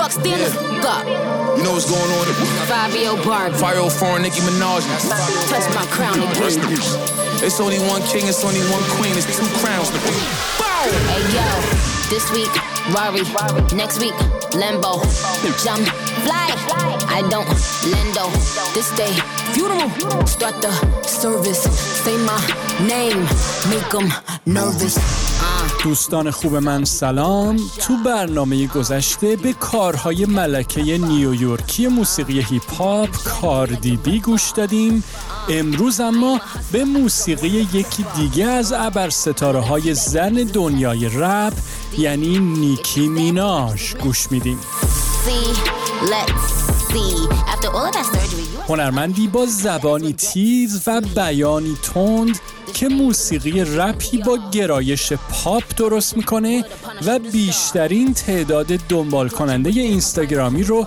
York, stand the up. You know what's going on? Fabio Barbie. 504 Nicki Minaj. Touch my crown again. It's only one king, it's only one queen, it's two crowns. Hey yo, this week, Rari. Next week, Lambo. Jump, fly. I don't lendo. This day, funeral. Start the service. Say my name. Make them nervous. دوستان خوب من سلام. تو برنامه گذشته به کارهای ملکه نیویورکی موسیقی هیپ هاپ کاردی بی گوش دادیم. امروز اما به موسیقی یکی دیگه از ابر ستاره های زن دنیای رپ یعنی نیکی میناش گوش میدیم. هنرمندی با زبانی تیز و بیانی تند که موسیقی رپی با گرایش پاپ درست می‌کنه و بیشترین تعداد دنبال کننده اینستاگرامی رو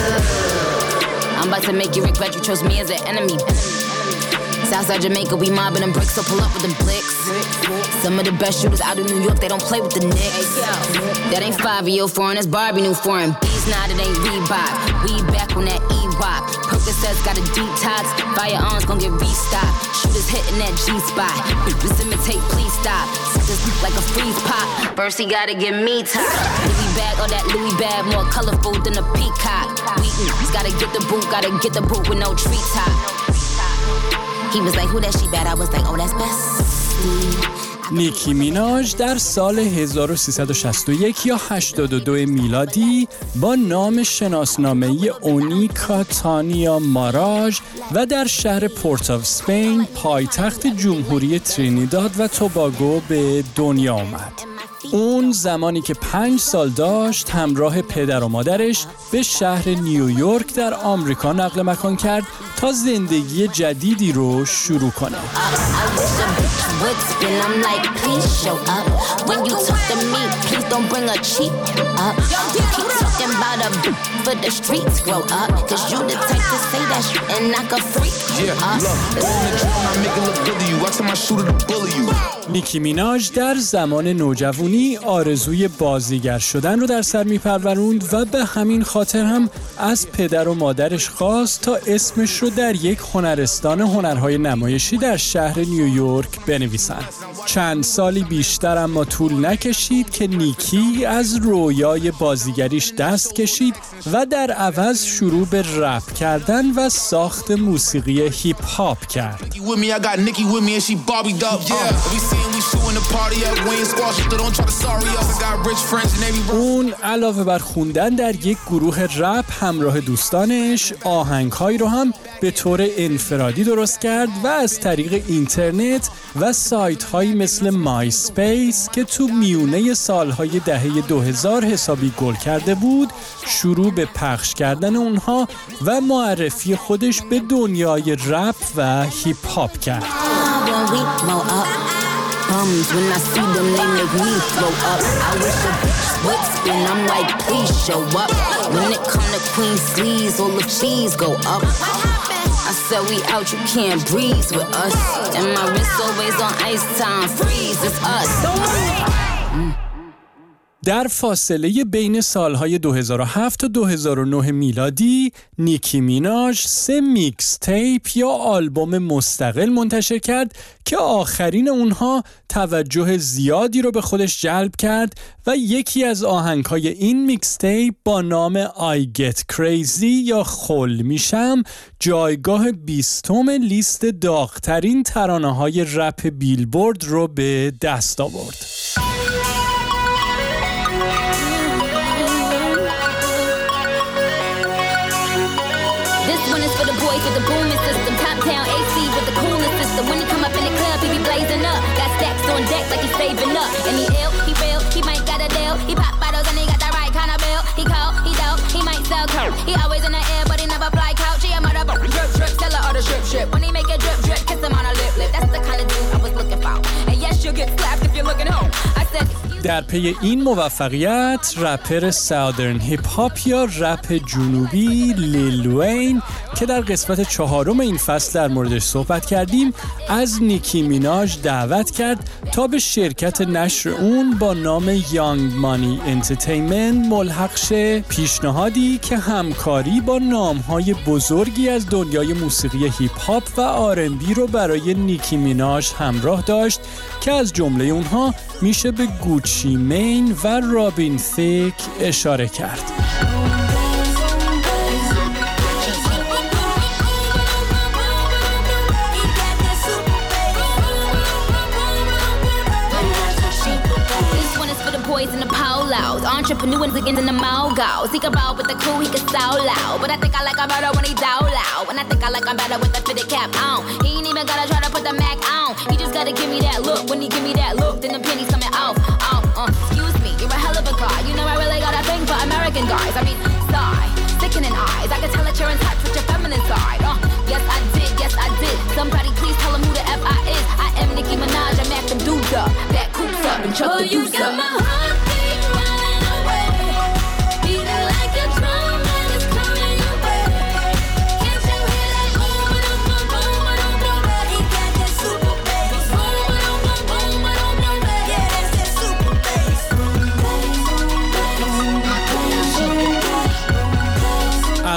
I'm about to make you regret you chose me as an enemy. Southside Jamaica, we mobbing them bricks, so pull up with them blicks. Some of the best shooters out of New York, they don't play with the Knicks. That ain't 5 year foreign, that's Barbie new foreign. Bees now that ain't Reebok. We back on that E-Rock. Percocets got a detox. Firearms gon' get restocked. Shooters hitting that G spot. Bitches imitate, please stop. Suckers look like a freeze pop. First he gotta get me top. Louis bag, all that Louis bag, more colorful than a peacock. We mm, gotta get the boot, gotta get the boot with no treetop. He was like, who that she bad? I was like, oh, that's Bessie. نیکی میناژ در سال 1361 یا 82 میلادی با نام شناسنامه‌ای اونیکا تانیا ماراژ و در شهر پورت آف سپین پایتخت جمهوری ترینیداد و توباگو به دنیا آمد. اون زمانی که پنج سال داشت همراه پدر و مادرش به شهر نیویورک در آمریکا نقل مکان کرد تا زندگی جدیدی رو شروع کنه. talking about a b for the streets grow up. Cause you the type to say that shit and knock a freak. Yeah, up. نیکی میناج در زمان نوجوانی آرزوی بازیگر شدن رو در سر میپروروند و به همین خاطر هم از پدر و مادرش خواست تا اسمش رو در یک هنرستان هنرهای نمایشی در شهر نیویورک بنویسند چند سالی بیشتر اما طول نکشید که نیکی از رویای بازیگریش در دست کشید و در عوض شروع به رپ کردن و ساخت موسیقی هیپ هاپ کرد. Every اون علاوه بر خوندن در یک گروه رپ همراه دوستانش آهنگهایی رو هم به طور انفرادی درست کرد و از طریق اینترنت و سایت هایی مثل MySpace که تو میونه سالهای دهه 2000 حسابی گل کرده بود شروع به پخش کردن اونها و معرفی خودش به دنیای رپ و هیپ هاپ کرد uh. I said we out, you can't breathe with us. And my wrist always on ice time, freeze, it's us. در فاصله بین سالهای 2007 تا 2009 میلادی نیکی میناژ سه mixtape یا آلبوم مستقل منتشر کرد که آخرین اونها توجه زیادی رو به خودش جلب کرد و یکی از آهنگهای این mixtape با نام I Get Crazy یا خل میشم جایگاه بیستم لیست داغترین ترانه های رپ بیلبورد رو به دست آورد. saving up. And he ill, he real, he might got a deal. He pop bottles and he got the right kind of bill. He cold, he dope, he might sell coke. He always in the air, but he never fly couch. He a mother drip, drip, tell her all the drip, drip. When he make it drip, drip, kiss him on a lip, lip. That's the kind of dude I was looking for. And yes, you'll get slapped if you're looking home. I said, در پی این موفقیت رپر ساودرن هیپ هاپ یا رپ جنوبی لیل وین که در قسمت چهارم این فصل در موردش صحبت کردیم از نیکی میناژ دعوت کرد تا به شرکت نشر اون با نام Young Money Entertainment ملحق شه پیشنهادی که همکاری با نامهای بزرگی از دنیای موسیقی هیپ هاپ و R&B رو برای نیکی میناژ همراه داشت که از جمله اونها میشه به گوچی مین و رابین فیک اشاره کرد. Entrepreneurs again in the mogos. He can ball with the crew, he can so loud. But I think I like him better when he down loud. And I think I like him better with the fitted cap on. He ain't even gotta try to put the Mac on. He just gotta give me that look. When he give me that look, then the pennies coming off. Off, uh, excuse me, you're a hell of a guy. You know I really got a thing for American guys. I mean, sigh, sickening eyes. I can tell that you're in touch with your feminine side. Uh, yes I did, yes I did. Somebody please tell him who the F I is. I am Nicki Minaj. I'm them dudes up, that coops up and chuck oh, the deuce up.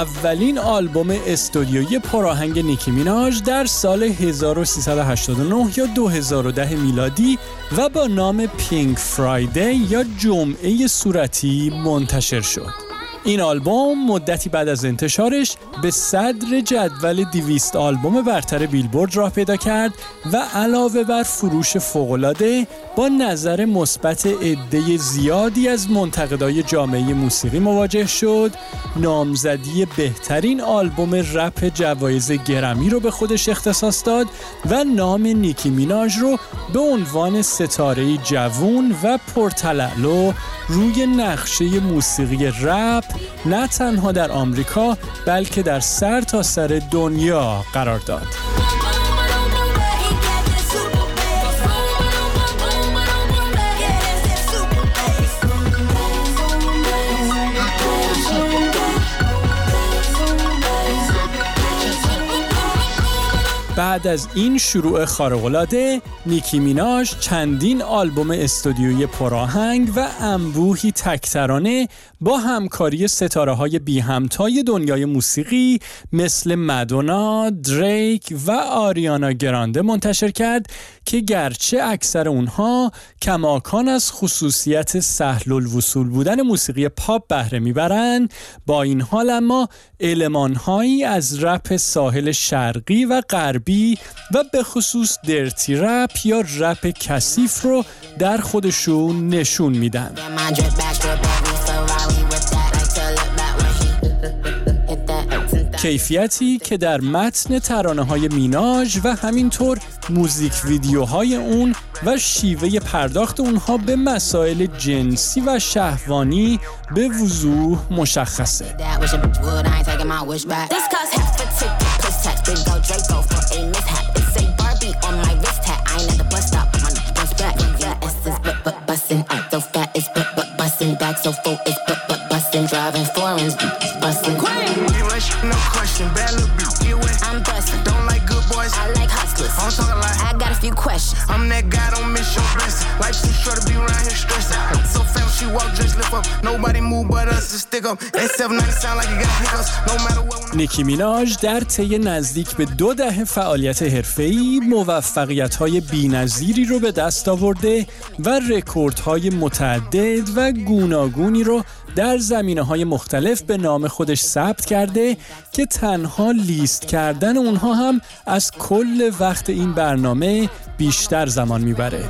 اولین آلبوم استودیویی پراهنگ نیکی میناژ در سال 1389 یا 2010 میلادی و با نام پینک فرایدی یا جمعه صورتی منتشر شد. این آلبوم مدتی بعد از انتشارش به صدر جدول دیویست آلبوم برتر بیلبورد راه پیدا کرد و علاوه بر فروش فوقالعاده با نظر مثبت عده زیادی از منتقدای جامعه موسیقی مواجه شد. نامزدی بهترین آلبوم رپ جوایز گرمی رو به خودش اختصاص داد و نام نیکی میناژ رو به عنوان ستاره جوون و پرتلعلو روی نقشه موسیقی رپ نه تنها در آمریکا بلکه در سر تا سر دنیا قرار داد. بعد از این شروع خارق‌العاده نیکی میناش چندین آلبوم استودیویی پراهنگ و انبوهی تکترانه با همکاری ستاره های بی همتای دنیای موسیقی مثل مدونا، دریک و آریانا گرانده منتشر کرد که گرچه اکثر اونها کماکان از خصوصیت سهل الوصول بودن موسیقی پاپ بهره می‌برند با این حال اما المانهایی از رپ ساحل شرقی و غربی و به خصوص درتی رپ یا رپ کثیف رو در خودشون نشون میدن. کیفیتی که در متن ترانه های میناژ و همینطور موزیک ویدیوهای اون و شیوه پرداخت اونها به مسائل جنسی و شهوانی به وضوح مشخصه. So focused, but but bustin', driving foreigns, bustin'. Queen. No question, bad little bitch, get wet. I'm bustin'. Don't like good boys, I like hustlers. I'm talking like I got a few questions. I'm Nobody move but us to stick up. That 790 sound like you got hiccups. No matter what. نیکی میناژ در طی نزدیک به دو دهه فعالیت حرفه‌ای موفقیت‌های بی‌نظیری رو به دست آورده و رکوردهای متعدد و گوناگونی رو در زمینه های مختلف به نام خودش ثبت کرده که تنها لیست کردن اونها هم از کل وقت این برنامه بیشتر زمان می‌بره.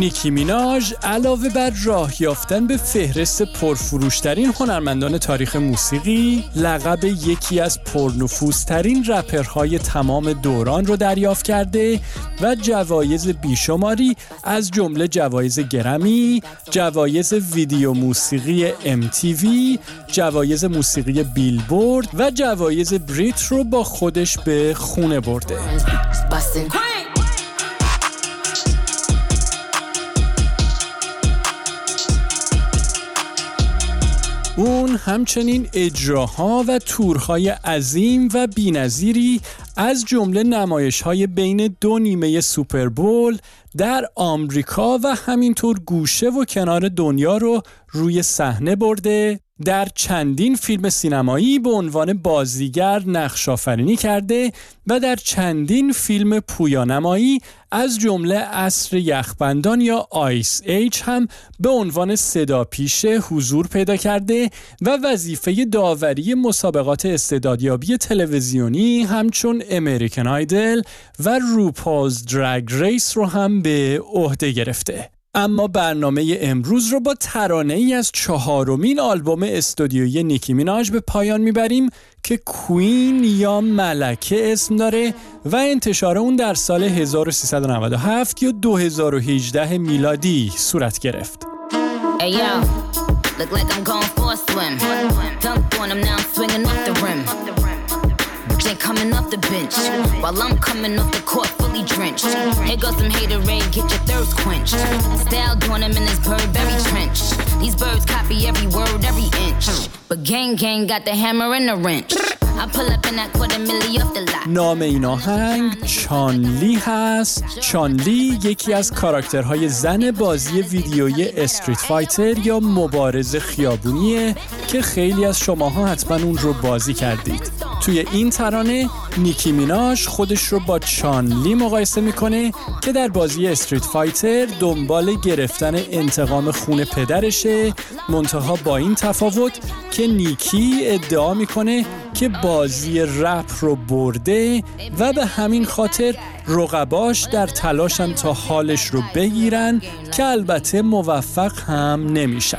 نیکی میناژ علاوه بر راه یافتن به فهرست پرفروشترین هنرمندان تاریخ موسیقی لقب یکی از پرنفوذترین رپرهای تمام دوران رو دریافت کرده و جوایز بیشماری از جمله جوایز گرمی، جوایز ویدیو موسیقی MTV، جوایز موسیقی بیلبورد و جوایز بریت رو با خودش به خونه برده. اون همچنین اجراها و تورهای عظیم و بینظیری از جمله نمایش های بین دو نیمه سوپربول در آمریکا و همینطور گوشه و کنار دنیا رو روی صحنه برده در چندین فیلم سینمایی به عنوان بازیگر نقش آفرینی کرده و در چندین فیلم پویانمایی از جمله اصر یخبندان یا آیس ایج هم به عنوان صدا پیشه حضور پیدا کرده و وظیفه داوری مسابقات استعدادیابی تلویزیونی همچون امریکن آیدل و روپاز درگ ریس رو هم به عهده گرفته. اما برنامه امروز رو با ترانه ای از چهارمین آلبوم استودیویی نیکی میناژ به پایان می‌بریم که کوین یا ملکه اسم داره و انتشار اون در سال 1397 یا 2018 میلادی صورت گرفت. Hey. Style doing him in this Burberry trench. These birds copy every word, every inch. But gang gang got the hammer and the wrench. نام این آهنگ چانلی هست. چانلی یکی از کاراکترهای زن بازی ویدیویی استریت فایتر یا مبارز خیابونیه که خیلی از شماها حتما اون رو بازی کردید. توی این ترانه نیکی میناش خودش رو با چانلی مقایسه می‌کنه که در بازی استریت فایتر دنبال گرفتن انتقام خون پدرشه منتها با این تفاوت که نیکی ادعا می‌کنه که بازی رپ رو برده و به همین خاطر رقباش در تلاشن تا حالش رو بگیرن که البته موفق هم نمیشن.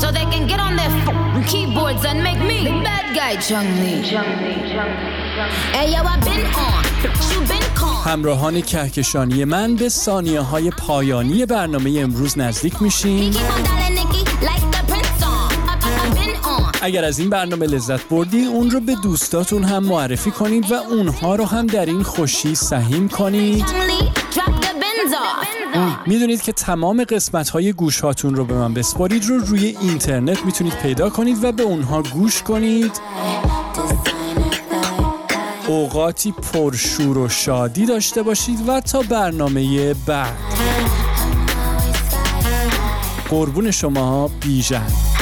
So they can get on their keyboards and make me the bad guy, Chung Lee. همراهان کهکشانی من به ثانیه های پایانی برنامه امروز نزدیک میشیم. اگر از این برنامه لذت بردی اون رو به دوستاتون هم معرفی کنید و اونها رو هم در این خوشی سهیم کنید. می‌دونید که تمام قسمت های گوش هاتون رو به من بسپارید رو روی اینترنت می‌تونید پیدا کنید و به اونها گوش کنید. اوقاتی پرشور و شادی داشته باشید و تا برنامه بعد. قربون شما بیژن.